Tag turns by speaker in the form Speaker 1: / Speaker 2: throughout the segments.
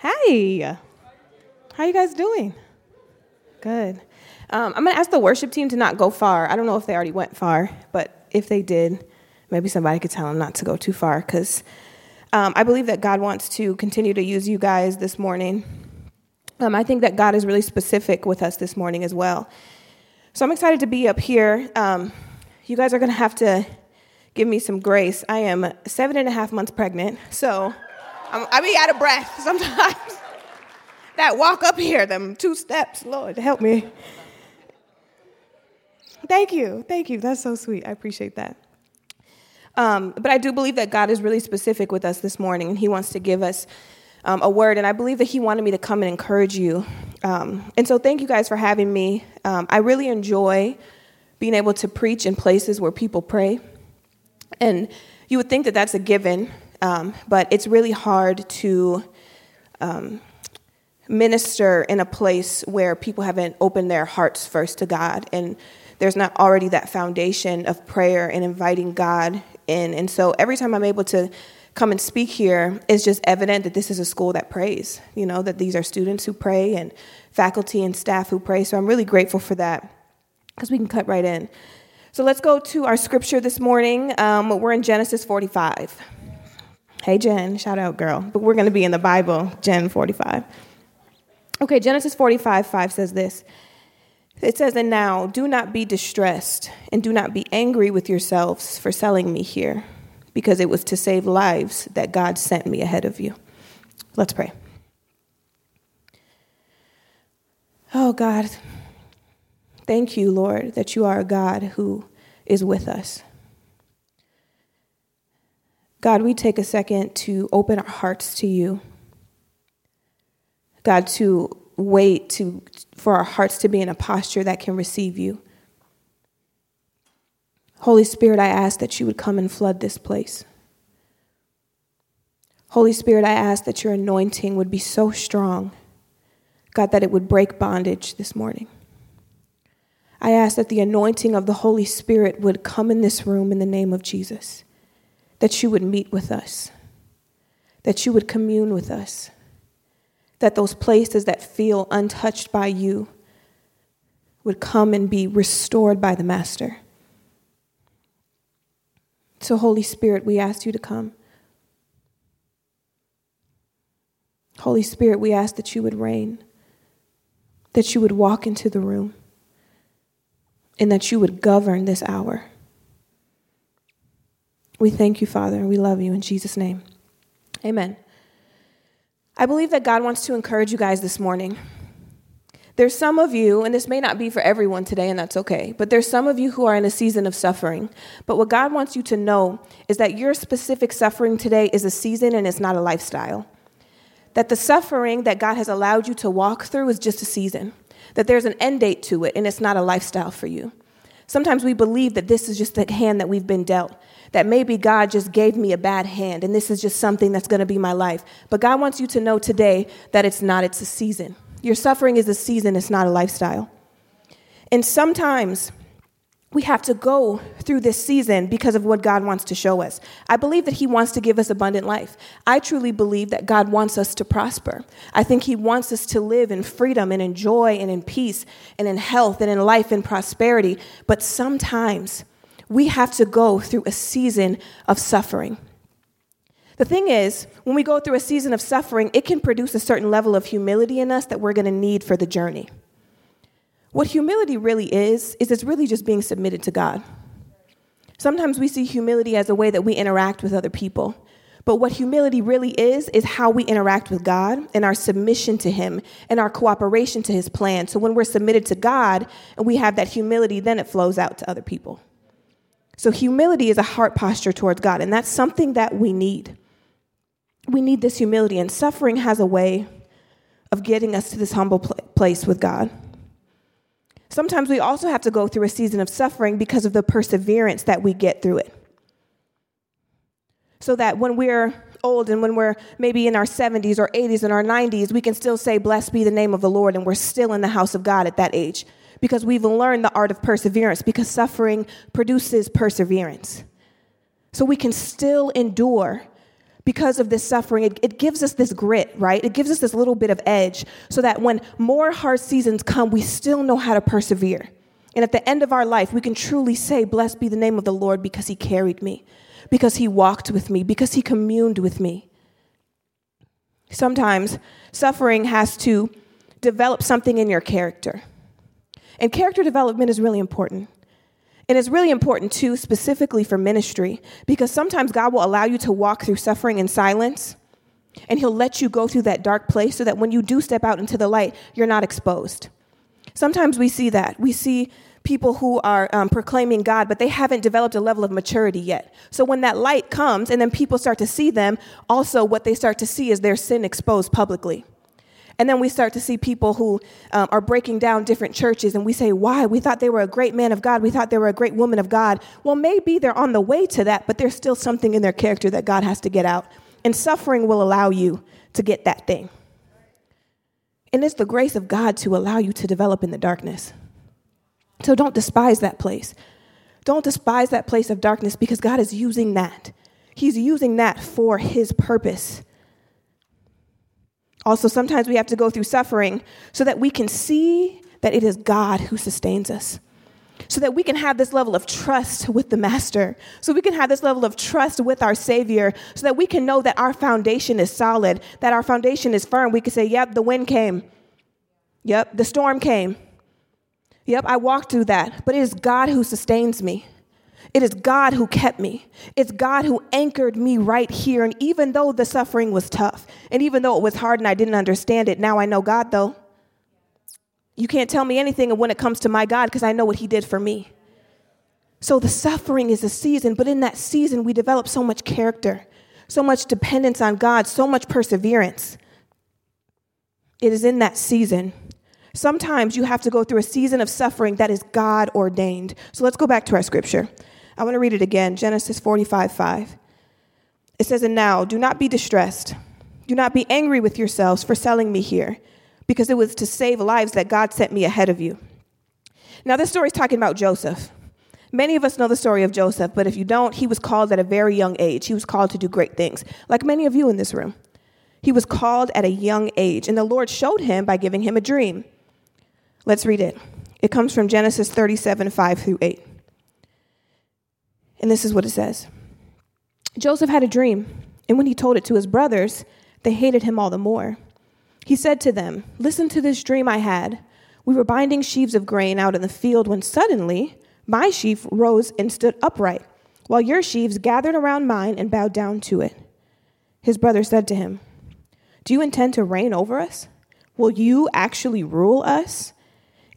Speaker 1: Hey, how you guys doing? Good. Um, I'm going to ask the worship team to not go far. I don't know if they already went far, but if they did, maybe somebody could tell them not to go too far because um, I believe that God wants to continue to use you guys this morning. Um, I think that God is really specific with us this morning as well. So I'm excited to be up here. Um, you guys are going to have to give me some grace. I am seven and a half months pregnant, so I'm, I be out of breath sometimes. that walk up here, them two steps, Lord, help me. Thank you, thank you. That's so sweet. I appreciate that. Um, but I do believe that God is really specific with us this morning, and He wants to give us um, a word. And I believe that He wanted me to come and encourage you. Um, and so, thank you guys for having me. Um, I really enjoy being able to preach in places where people pray. And you would think that that's a given, um, but it's really hard to um, minister in a place where people haven't opened their hearts first to God. And there's not already that foundation of prayer and inviting God in. And so every time I'm able to come and speak here, it's just evident that this is a school that prays, you know, that these are students who pray and faculty and staff who pray. So I'm really grateful for that because we can cut right in. So let's go to our scripture this morning. Um, we're in Genesis 45. Hey, Jen, shout out, girl. But we're going to be in the Bible, Gen 45. Okay, Genesis 45 5 says this. It says, And now do not be distressed, and do not be angry with yourselves for selling me here, because it was to save lives that God sent me ahead of you. Let's pray. Oh, God, Thank you, Lord, that you are a God who is with us. God, we take a second to open our hearts to you. God, to wait to, for our hearts to be in a posture that can receive you. Holy Spirit, I ask that you would come and flood this place. Holy Spirit, I ask that your anointing would be so strong, God, that it would break bondage this morning. I ask that the anointing of the Holy Spirit would come in this room in the name of Jesus, that you would meet with us, that you would commune with us, that those places that feel untouched by you would come and be restored by the Master. So, Holy Spirit, we ask you to come. Holy Spirit, we ask that you would reign, that you would walk into the room and that you would govern this hour. We thank you, Father, and we love you in Jesus' name. Amen. I believe that God wants to encourage you guys this morning. There's some of you, and this may not be for everyone today, and that's okay, but there's some of you who are in a season of suffering. But what God wants you to know is that your specific suffering today is a season and it's not a lifestyle. That the suffering that God has allowed you to walk through is just a season that there's an end date to it and it's not a lifestyle for you. Sometimes we believe that this is just the hand that we've been dealt, that maybe God just gave me a bad hand and this is just something that's going to be my life. But God wants you to know today that it's not, it's a season. Your suffering is a season, it's not a lifestyle. And sometimes we have to go through this season because of what God wants to show us. I believe that He wants to give us abundant life. I truly believe that God wants us to prosper. I think He wants us to live in freedom and in joy and in peace and in health and in life and prosperity. But sometimes we have to go through a season of suffering. The thing is, when we go through a season of suffering, it can produce a certain level of humility in us that we're going to need for the journey. What humility really is, is it's really just being submitted to God. Sometimes we see humility as a way that we interact with other people. But what humility really is, is how we interact with God and our submission to Him and our cooperation to His plan. So when we're submitted to God and we have that humility, then it flows out to other people. So humility is a heart posture towards God, and that's something that we need. We need this humility, and suffering has a way of getting us to this humble place with God. Sometimes we also have to go through a season of suffering because of the perseverance that we get through it. So that when we're old and when we're maybe in our 70s or 80s and our 90s, we can still say, Blessed be the name of the Lord, and we're still in the house of God at that age because we've learned the art of perseverance because suffering produces perseverance. So we can still endure because of this suffering, it, it, gives us this grit, right? It gives us this little bit of edge so that when more hard seasons come, we still know how to persevere. And at the end of our life, we can truly say, Blessed be the name of the Lord because he carried me, because he walked with me, because he communed with me. Sometimes suffering has to develop something in your character. And character development is really important. And it's really important, too, specifically for ministry, because sometimes God will allow you to walk through suffering in silence, and He'll let you go through that dark place so that when you do step out into the light, you're not exposed. Sometimes we see that. We see people who are um, proclaiming God, but they haven't developed a level of maturity yet. So when that light comes and then people start to see them, also what they start to see is their sin exposed publicly. And then we start to see people who um, are breaking down different churches, and we say, Why? We thought they were a great man of God. We thought they were a great woman of God. Well, maybe they're on the way to that, but there's still something in their character that God has to get out. And suffering will allow you to get that thing. And it's the grace of God to allow you to develop in the darkness. So don't despise that place. Don't despise that place of darkness because God is using that. He's using that for His purpose. Also, sometimes we have to go through suffering so that we can see that it is God who sustains us. So that we can have this level of trust with the Master. So we can have this level of trust with our Savior. So that we can know that our foundation is solid, that our foundation is firm. We can say, Yep, the wind came. Yep, the storm came. Yep, I walked through that. But it is God who sustains me. It is God who kept me. It's God who anchored me right here. And even though the suffering was tough, and even though it was hard and I didn't understand it, now I know God, though. You can't tell me anything when it comes to my God because I know what He did for me. So the suffering is a season, but in that season, we develop so much character, so much dependence on God, so much perseverance. It is in that season. Sometimes you have to go through a season of suffering that is God ordained. So let's go back to our scripture. I want to read it again Genesis 45 5. It says, And now do not be distressed. Do not be angry with yourselves for selling me here, because it was to save lives that God sent me ahead of you. Now, this story is talking about Joseph. Many of us know the story of Joseph, but if you don't, he was called at a very young age. He was called to do great things, like many of you in this room. He was called at a young age, and the Lord showed him by giving him a dream. Let's read it. It comes from Genesis 37 5 through 8. And this is what it says Joseph had a dream, and when he told it to his brothers, they hated him all the more. He said to them, Listen to this dream I had. We were binding sheaves of grain out in the field when suddenly my sheaf rose and stood upright, while your sheaves gathered around mine and bowed down to it. His brother said to him, Do you intend to reign over us? Will you actually rule us?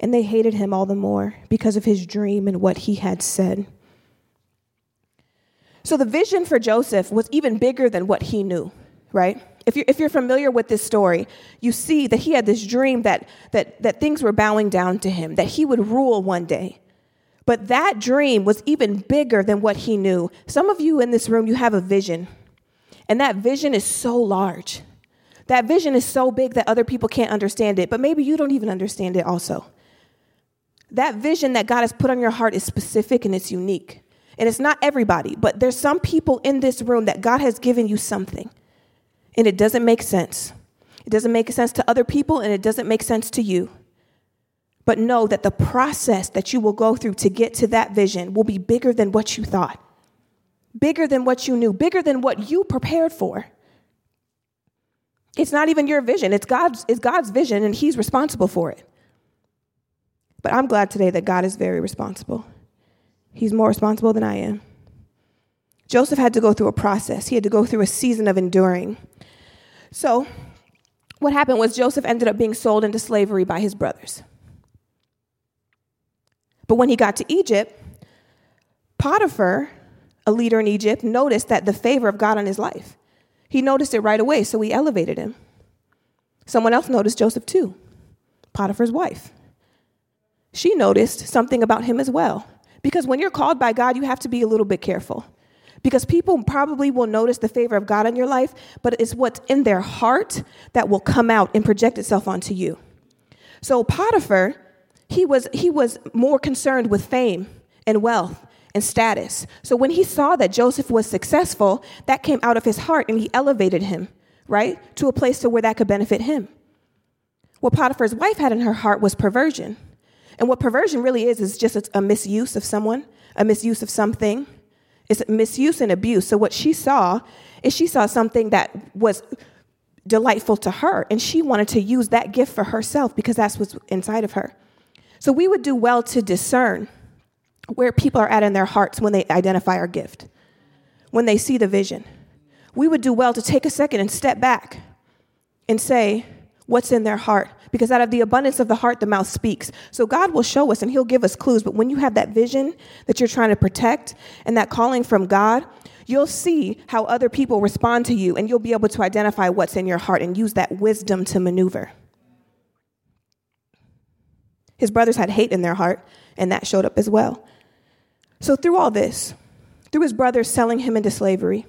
Speaker 1: And they hated him all the more because of his dream and what he had said. So the vision for Joseph was even bigger than what he knew, right? If you're, if you're familiar with this story, you see that he had this dream that, that, that things were bowing down to him, that he would rule one day. But that dream was even bigger than what he knew. Some of you in this room, you have a vision, and that vision is so large. That vision is so big that other people can't understand it, but maybe you don't even understand it also. That vision that God has put on your heart is specific and it's unique. And it's not everybody, but there's some people in this room that God has given you something. And it doesn't make sense. It doesn't make sense to other people and it doesn't make sense to you. But know that the process that you will go through to get to that vision will be bigger than what you thought, bigger than what you knew, bigger than what you prepared for. It's not even your vision, it's God's, it's God's vision, and He's responsible for it. But I'm glad today that God is very responsible. He's more responsible than I am. Joseph had to go through a process, he had to go through a season of enduring. So, what happened was Joseph ended up being sold into slavery by his brothers. But when he got to Egypt, Potiphar, a leader in Egypt, noticed that the favor of God on his life. He noticed it right away, so he elevated him. Someone else noticed Joseph too, Potiphar's wife. She noticed something about him as well. Because when you're called by God, you have to be a little bit careful. Because people probably will notice the favor of God in your life, but it's what's in their heart that will come out and project itself onto you. So Potiphar, he was, he was more concerned with fame and wealth and status. So when he saw that Joseph was successful, that came out of his heart and he elevated him, right, to a place to where that could benefit him. What Potiphar's wife had in her heart was perversion. And what perversion really is is just a misuse of someone, a misuse of something. It's misuse and abuse. So what she saw is she saw something that was delightful to her and she wanted to use that gift for herself because that's what's inside of her. So we would do well to discern where people are at in their hearts when they identify our gift, when they see the vision. We would do well to take a second and step back and say, What's in their heart? Because out of the abundance of the heart, the mouth speaks. So God will show us and He'll give us clues. But when you have that vision that you're trying to protect and that calling from God, you'll see how other people respond to you and you'll be able to identify what's in your heart and use that wisdom to maneuver. His brothers had hate in their heart, and that showed up as well. So, through all this, through his brothers selling him into slavery,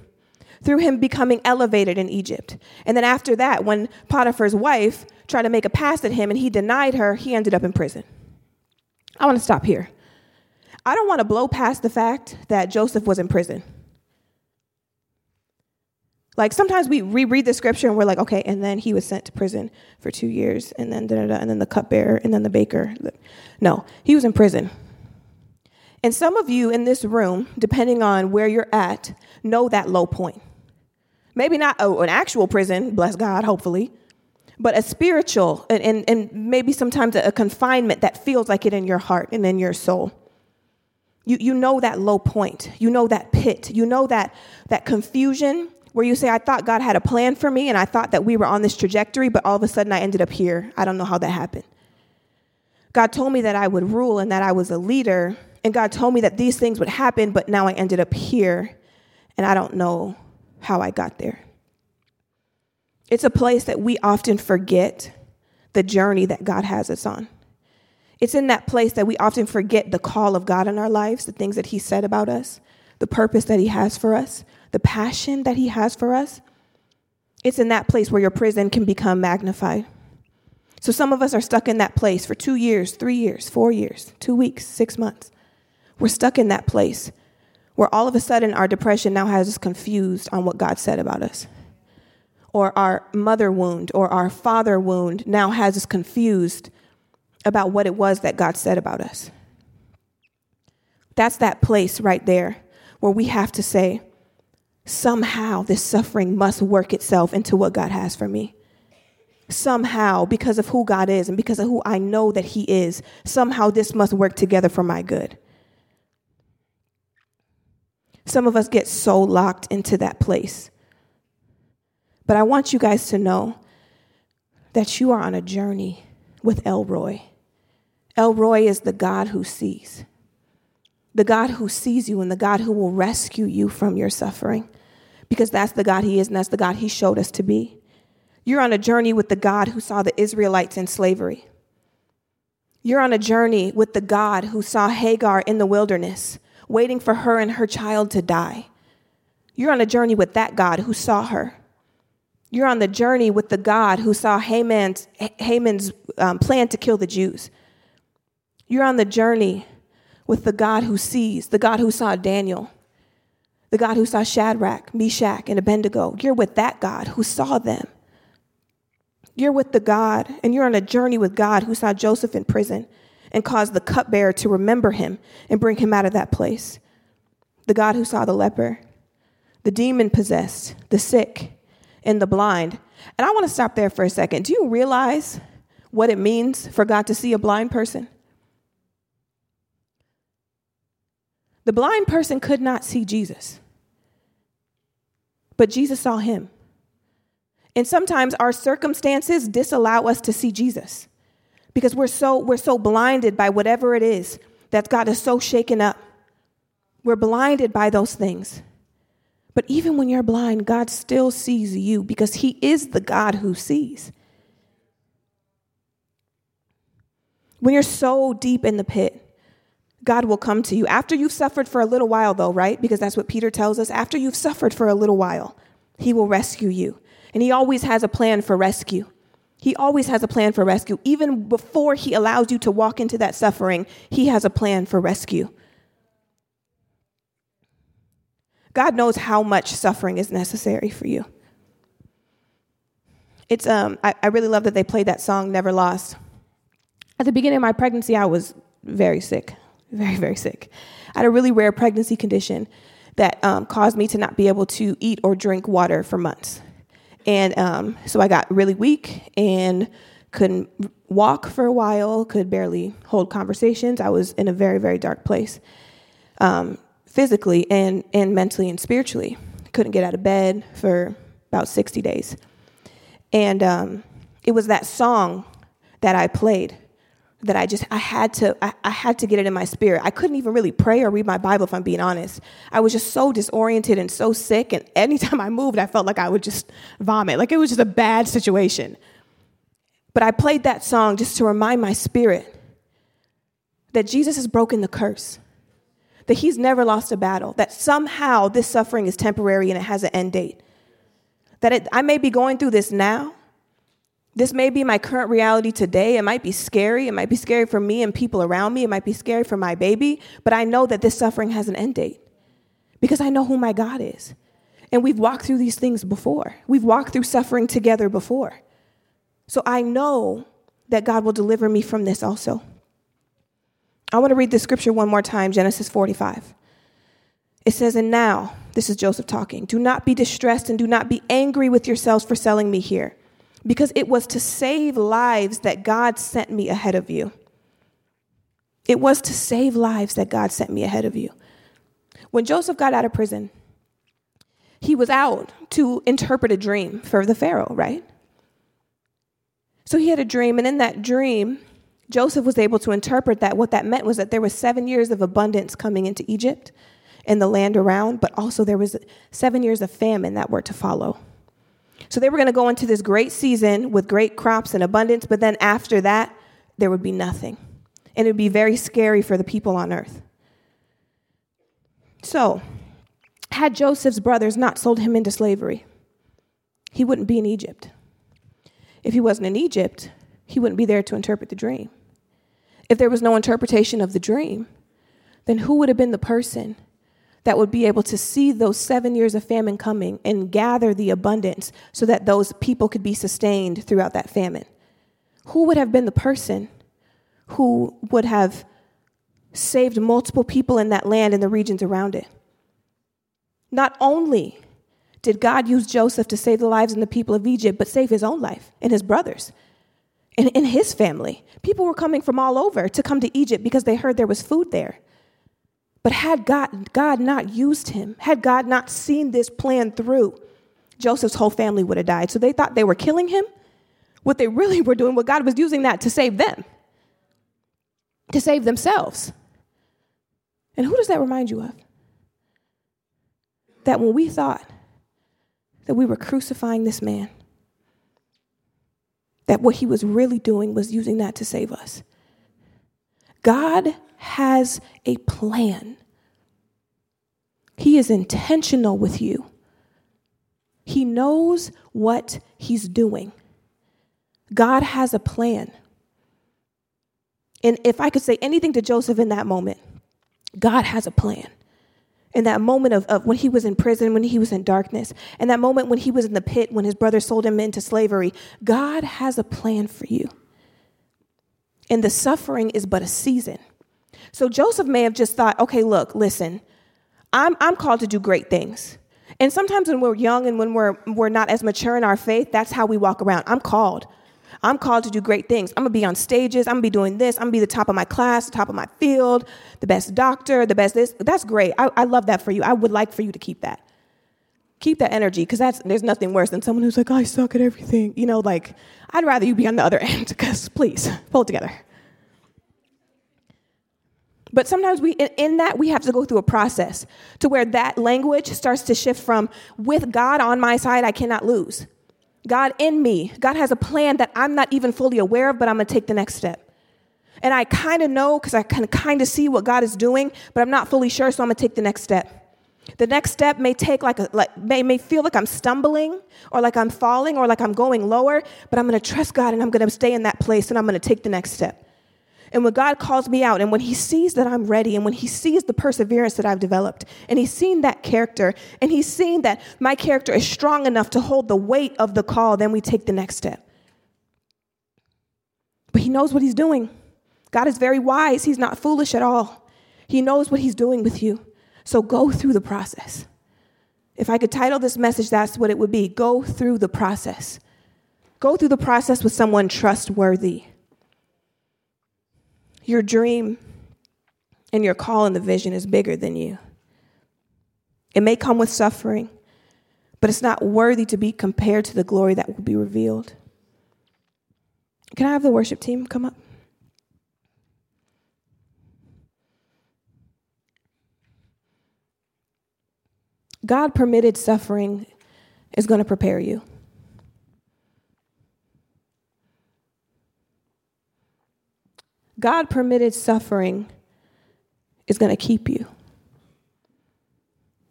Speaker 1: through him becoming elevated in Egypt, and then after that, when Potiphar's wife tried to make a pass at him and he denied her, he ended up in prison. I want to stop here. I don't want to blow past the fact that Joseph was in prison. Like sometimes we reread the scripture and we're like, okay, and then he was sent to prison for two years, and then da, da, da, and then the cupbearer, and then the baker. No, he was in prison. And some of you in this room, depending on where you're at, know that low point. Maybe not a, an actual prison, bless God, hopefully, but a spiritual and, and, and maybe sometimes a, a confinement that feels like it in your heart and in your soul. You, you know that low point. You know that pit. You know that, that confusion where you say, I thought God had a plan for me and I thought that we were on this trajectory, but all of a sudden I ended up here. I don't know how that happened. God told me that I would rule and that I was a leader, and God told me that these things would happen, but now I ended up here, and I don't know how I got there. It's a place that we often forget the journey that God has us on. It's in that place that we often forget the call of God in our lives, the things that He said about us, the purpose that He has for us, the passion that He has for us. It's in that place where your prison can become magnified. So some of us are stuck in that place for two years, three years, four years, two weeks, six months. We're stuck in that place where all of a sudden our depression now has us confused on what God said about us. Or our mother wound or our father wound now has us confused about what it was that God said about us. That's that place right there where we have to say, somehow this suffering must work itself into what God has for me. Somehow, because of who God is and because of who I know that He is, somehow this must work together for my good. Some of us get so locked into that place. But I want you guys to know that you are on a journey with El Roi. El Roi is the God who sees, the God who sees you, and the God who will rescue you from your suffering, because that's the God He is, and that's the God He showed us to be. You're on a journey with the God who saw the Israelites in slavery. You're on a journey with the God who saw Hagar in the wilderness waiting for her and her child to die. You're on a journey with that God who saw her. You're on the journey with the God who saw Haman's, Haman's um, plan to kill the Jews. You're on the journey with the God who sees, the God who saw Daniel, the God who saw Shadrach, Meshach, and Abednego. You're with that God who saw them. You're with the God, and you're on a journey with God who saw Joseph in prison and cause the cupbearer to remember him and bring him out of that place. The God who saw the leper, the demon possessed, the sick, and the blind. And I want to stop there for a second. Do you realize what it means for God to see a blind person? The blind person could not see Jesus, but Jesus saw him. And sometimes our circumstances disallow us to see Jesus because we're so we're so blinded by whatever it is that God is so shaken up. We're blinded by those things. But even when you're blind, God still sees you because He is the God who sees. When you're so deep in the pit, God will come to you. After you've suffered for a little while, though, right? Because that's what Peter tells us. After you've suffered for a little while, He will rescue you. And He always has a plan for rescue. He always has a plan for rescue. Even before he allows you to walk into that suffering, he has a plan for rescue. God knows how much suffering is necessary for you. It's um I, I really love that they played that song Never Lost. At the beginning of my pregnancy, I was very sick, very, very sick. I had a really rare pregnancy condition that um, caused me to not be able to eat or drink water for months. And um, so I got really weak and couldn't walk for a while, could barely hold conversations. I was in a very, very dark place, um, physically and, and mentally and spiritually. Couldn't get out of bed for about 60 days. And um, it was that song that I played that I just I had to I, I, had to get it in my spirit. I couldn't even really pray or read my Bible if I'm being honest. I was just so disoriented and so sick and anytime I moved I felt like I would just vomit. Like it was just a bad situation. But I played that song just to remind my spirit that Jesus has broken the curse. That he's never lost a battle, that somehow this suffering is temporary and it has an end date. That it, I may be going through this now, this may be my current reality today. It might be scary. It might be scary for me and people around me. It might be scary for my baby. But I know that this suffering has an end date because I know who my God is. And we've walked through these things before, we've walked through suffering together before. So I know that God will deliver me from this also. I want to read this scripture one more time Genesis 45. It says, And now, this is Joseph talking, do not be distressed and do not be angry with yourselves for selling me here because it was to save lives that God sent me ahead of you. It was to save lives that God sent me ahead of you. When Joseph got out of prison, he was out to interpret a dream for the Pharaoh, right? So he had a dream, and in that dream, Joseph was able to interpret that. What that meant was that there was seven years of abundance coming into Egypt and the land around, but also there was seven years of famine that were to follow. So they were going to go into this great season with great crops and abundance, but then after that, there would be nothing. And it would be very scary for the people on earth. So, had Joseph's brothers not sold him into slavery, he wouldn't be in Egypt. If he wasn't in Egypt, he wouldn't be there to interpret the dream. If there was no interpretation of the dream, then who would have been the person that would be able to see those seven years of famine coming and gather the abundance so that those people could be sustained throughout that famine? Who would have been the person who would have saved multiple people in that land and the regions around it? Not only did God use Joseph to save the lives of the people of Egypt, but save his own life and his brothers and in his family. People were coming from all over to come to Egypt because they heard there was food there. But had God, God not used him, had God not seen this plan through, Joseph's whole family would have died. So they thought they were killing him. What they really were doing, what God was using that to save them, to save themselves. And who does that remind you of? That when we thought that we were crucifying this man, that what he was really doing was using that to save us. God has a plan. He is intentional with you. He knows what he's doing. God has a plan. And if I could say anything to Joseph in that moment, God has a plan. In that moment of, of when he was in prison, when he was in darkness, and that moment when he was in the pit, when his brother sold him into slavery, God has a plan for you. And the suffering is but a season. So Joseph may have just thought, okay, look, listen, I'm, I'm called to do great things. And sometimes when we're young and when we're, we're not as mature in our faith, that's how we walk around. I'm called. I'm called to do great things. I'm gonna be on stages. I'm gonna be doing this. I'm gonna be the top of my class, the top of my field, the best doctor, the best this. That's great. I, I love that for you. I would like for you to keep that. Keep that energy, because that's there's nothing worse than someone who's like, oh, I suck at everything. You know, like I'd rather you be on the other end, because please, pull it together. But sometimes we, in that, we have to go through a process to where that language starts to shift from, with God on my side, I cannot lose. God in me. God has a plan that I'm not even fully aware of, but I'm gonna take the next step. And I kind of know because I can kind of see what God is doing, but I'm not fully sure, so I'm gonna take the next step. The next step may take like a like may, may feel like I'm stumbling or like I'm falling or like I'm going lower, but I'm gonna trust God and I'm gonna stay in that place and I'm gonna take the next step. And when God calls me out, and when He sees that I'm ready, and when He sees the perseverance that I've developed, and He's seen that character, and He's seen that my character is strong enough to hold the weight of the call, then we take the next step. But He knows what He's doing. God is very wise, He's not foolish at all. He knows what He's doing with you. So go through the process. If I could title this message, that's what it would be go through the process. Go through the process with someone trustworthy. Your dream and your call and the vision is bigger than you. It may come with suffering, but it's not worthy to be compared to the glory that will be revealed. Can I have the worship team come up? God permitted suffering is going to prepare you. God permitted suffering is going to keep you.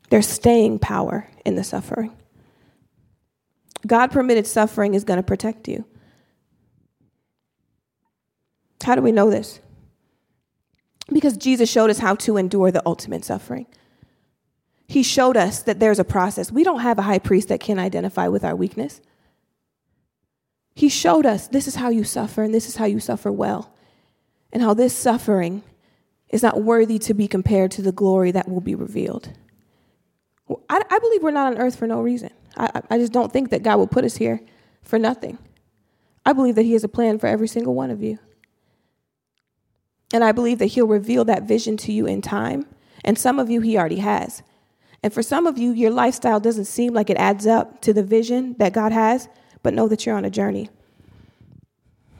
Speaker 1: There's staying power in the suffering. God permitted suffering is going to protect you. How do we know this? Because Jesus showed us how to endure the ultimate suffering. He showed us that there's a process. We don't have a high priest that can identify with our weakness. He showed us this is how you suffer, and this is how you suffer well and how this suffering is not worthy to be compared to the glory that will be revealed. I, I believe we're not on earth for no reason. I, I just don't think that God will put us here for nothing. I believe that He has a plan for every single one of you. And I believe that He'll reveal that vision to you in time. And some of you, He already has. And for some of you, your lifestyle doesn't seem like it adds up to the vision that God has, but know that you're on a journey.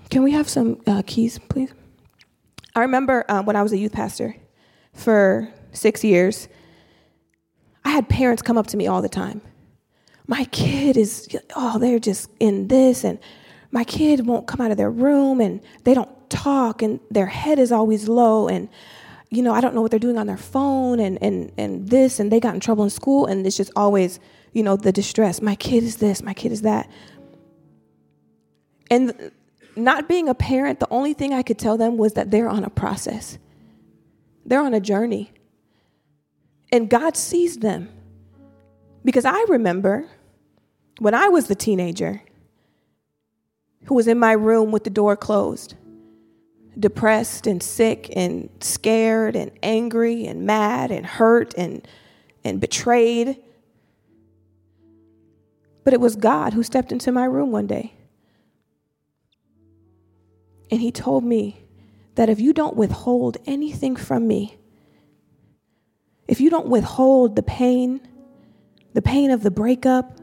Speaker 1: Can we have some uh, keys, please? I remember um, when I was a youth pastor for six years, I had parents come up to me all the time. My kid is, oh, they're just in this, and my kid won't come out of their room, and they don't talk, and their head is always low, and you know, I don't know what they're doing on their phone, and and and this, and they got in trouble in school, and it's just always, you know, the distress. My kid is this, my kid is that, and not being a parent, the only thing I could tell them was that they're on a process, they're on a journey. And God sees them. Because I remember when I was the teenager who was in my room with the door closed, depressed and sick and scared and angry and mad and hurt and, and betrayed. But it was God who stepped into my room one day and he told me that if you don't withhold anything from me, if you don't withhold the pain, the pain of the breakup,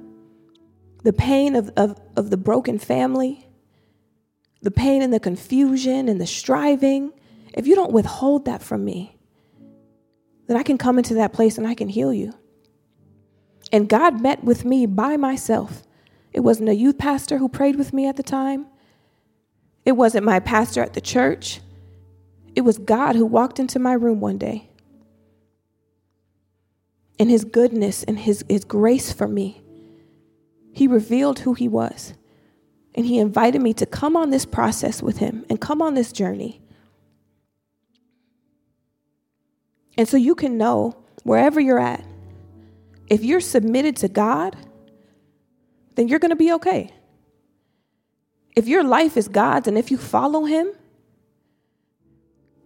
Speaker 1: the pain of, of, of the broken family, the pain and the confusion and the striving, if you don't withhold that from me, then I can come into that place and I can heal you. And God met with me by myself. It wasn't a youth pastor who prayed with me at the time. It wasn't my pastor at the church. It was God who walked into my room one day. In his goodness and his, his grace for me, he revealed who he was. And he invited me to come on this process with him and come on this journey. And so you can know wherever you're at, if you're submitted to God, then you're going to be okay if your life is God's and if you follow Him,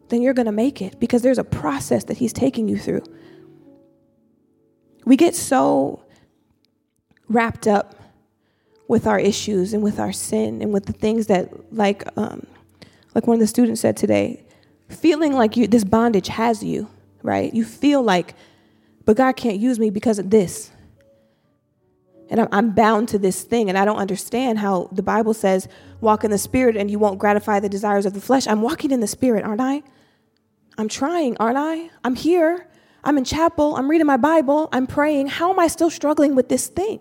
Speaker 1: then you're going to make it because there's a process that He's taking you through. We get so wrapped up with our issues and with our sin and with the things that, like, um, like one of the students said today, feeling like you, this bondage has you, right? You feel like, but God can't use me because of this and I'm bound to this thing. And I don't understand how the Bible says, walk in the spirit and you won't gratify the desires of the flesh. I'm walking in the spirit, aren't I? I'm trying, aren't I? I'm here. I'm in chapel. I'm reading my Bible. I'm praying. How am I still struggling with this thing?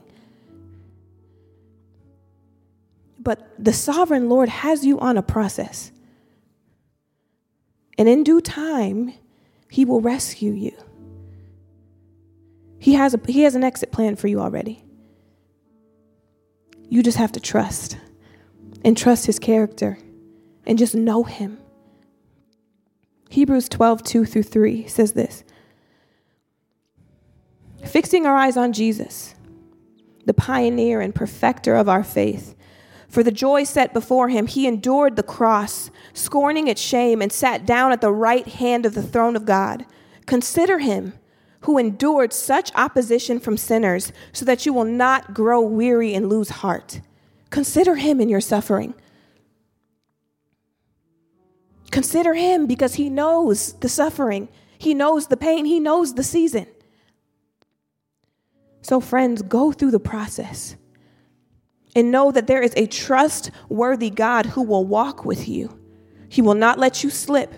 Speaker 1: But the sovereign Lord has you on a process. And in due time, he will rescue you. He has, a, he has an exit plan for you already. You just have to trust and trust his character and just know him. Hebrews 12, 2 through 3 says this Fixing our eyes on Jesus, the pioneer and perfecter of our faith. For the joy set before him, he endured the cross, scorning its shame, and sat down at the right hand of the throne of God. Consider him who endured such opposition from sinners, so that you will not grow weary and lose heart. Consider him in your suffering. Consider him because he knows the suffering, he knows the pain, he knows the season. So, friends, go through the process and know that there is a trustworthy God who will walk with you. He will not let you slip.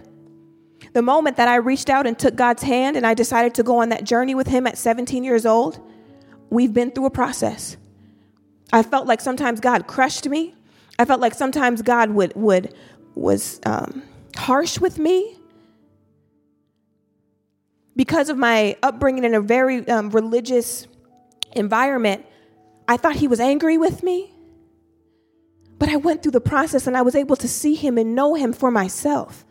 Speaker 1: The moment that I reached out and took God's hand and I decided to go on that journey with Him at 17 years old, we've been through a process. I felt like sometimes God crushed me. I felt like sometimes God would would was um, harsh with me because of my upbringing in a very um, religious environment. I thought he was angry with me. But I went through the process and I was able to see him and know him for myself.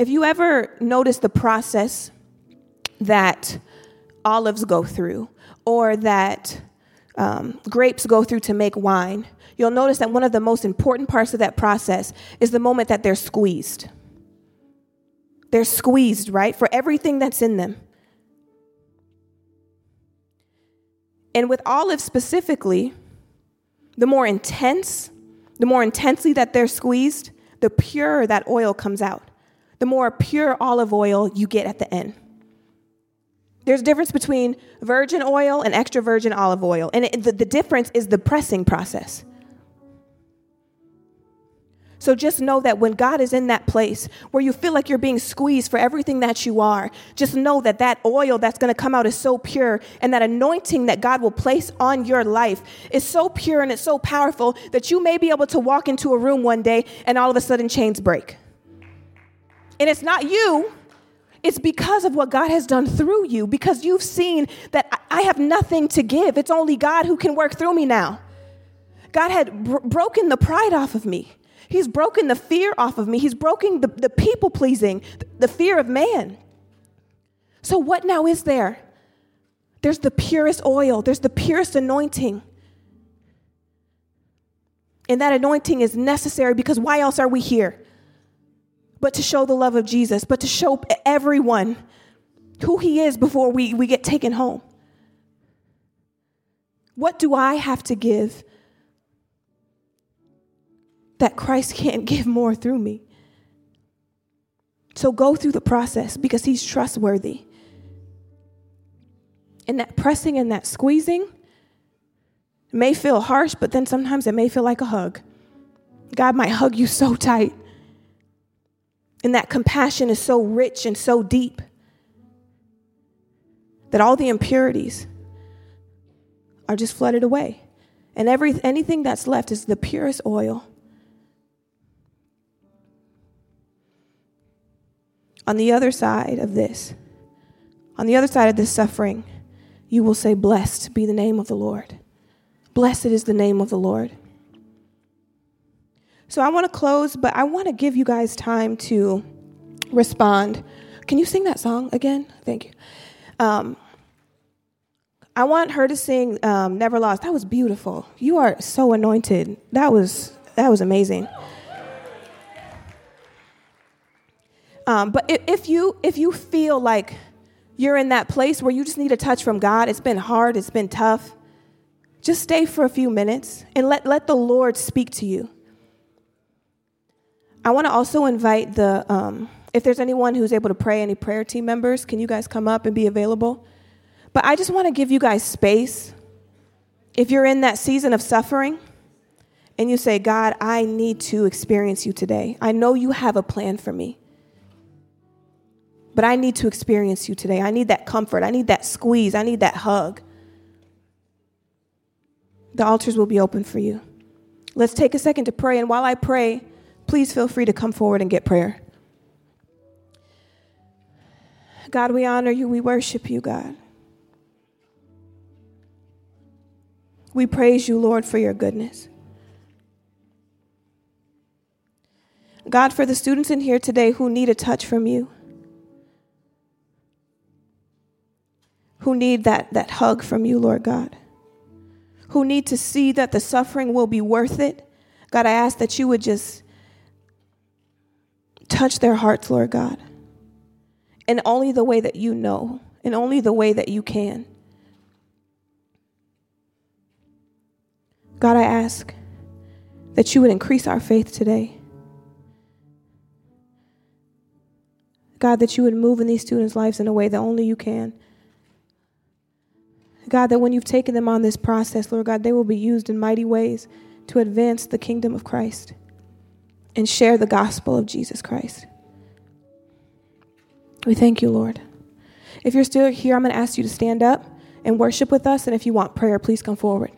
Speaker 1: If you ever notice the process that olives go through or that um, grapes go through to make wine, you'll notice that one of the most important parts of that process is the moment that they're squeezed. They're squeezed, right, for everything that's in them. And with olives specifically, the more intense, the more intensely that they're squeezed, the purer that oil comes out. The more pure olive oil you get at the end. There's a difference between virgin oil and extra virgin olive oil, and it, the, the difference is the pressing process. So just know that when God is in that place where you feel like you're being squeezed for everything that you are, just know that that oil that's going to come out is so pure and that anointing that God will place on your life is so pure and it's so powerful that you may be able to walk into a room one day and all of a sudden chains break. And it's not you. It's because of what God has done through you, because you've seen that I have nothing to give. It's only God who can work through me now. God had br- broken the pride off of me. He's broken the fear off of me. He's broken the, the people pleasing, the fear of man. So, what now is there? There's the purest oil, there's the purest anointing. And that anointing is necessary because why else are we here? But to show the love of Jesus, but to show everyone who he is before we, we get taken home. What do I have to give that Christ can't give more through me. So go through the process because he's trustworthy. And that pressing and that squeezing may feel harsh, but then sometimes it may feel like a hug. God might hug you so tight. And that compassion is so rich and so deep that all the impurities are just flooded away. And every, anything that's left is the purest oil on the other side of this, on the other side of this suffering, you will say, Blessed be the name of the Lord. Blessed is the name of the Lord. So I want to close, but I want to give you guys time to respond. Can you sing that song again? Thank you. Um, I want her to sing um, "Never Lost." That was beautiful. You are so anointed. That was that was amazing. Um, but if you if you feel like you're in that place where you just need a touch from God, it's been hard, it's been tough, just stay for a few minutes and let, let the Lord speak to you. I want to also invite the, um, if there's anyone who's able to pray, any prayer team members, can you guys come up and be available? But I just want to give you guys space. If you're in that season of suffering and you say, God, I need to experience you today, I know you have a plan for me. But I need to experience you today. I need that comfort. I need that squeeze. I need that hug. The altars will be open for you. Let's take a second to pray. And while I pray, please feel free to come forward and get prayer. God, we honor you. We worship you, God. We praise you, Lord, for your goodness. God, for the students in here today who need a touch from you, who need that, that hug from you, Lord God, who need to see that the suffering will be worth it, God, I ask that you would just touch their hearts, Lord God, in only the way that you know, in only the way that you can. God, I ask that you would increase our faith today. God, that you would move in these students' lives in a way that only you can. God, that when you've taken them on this process, Lord God, they will be used in mighty ways to advance the kingdom of Christ and share the gospel of Jesus Christ. We thank you, Lord. If you're still here, I'm going to ask you to stand up and worship with us. And if you want prayer, please come forward.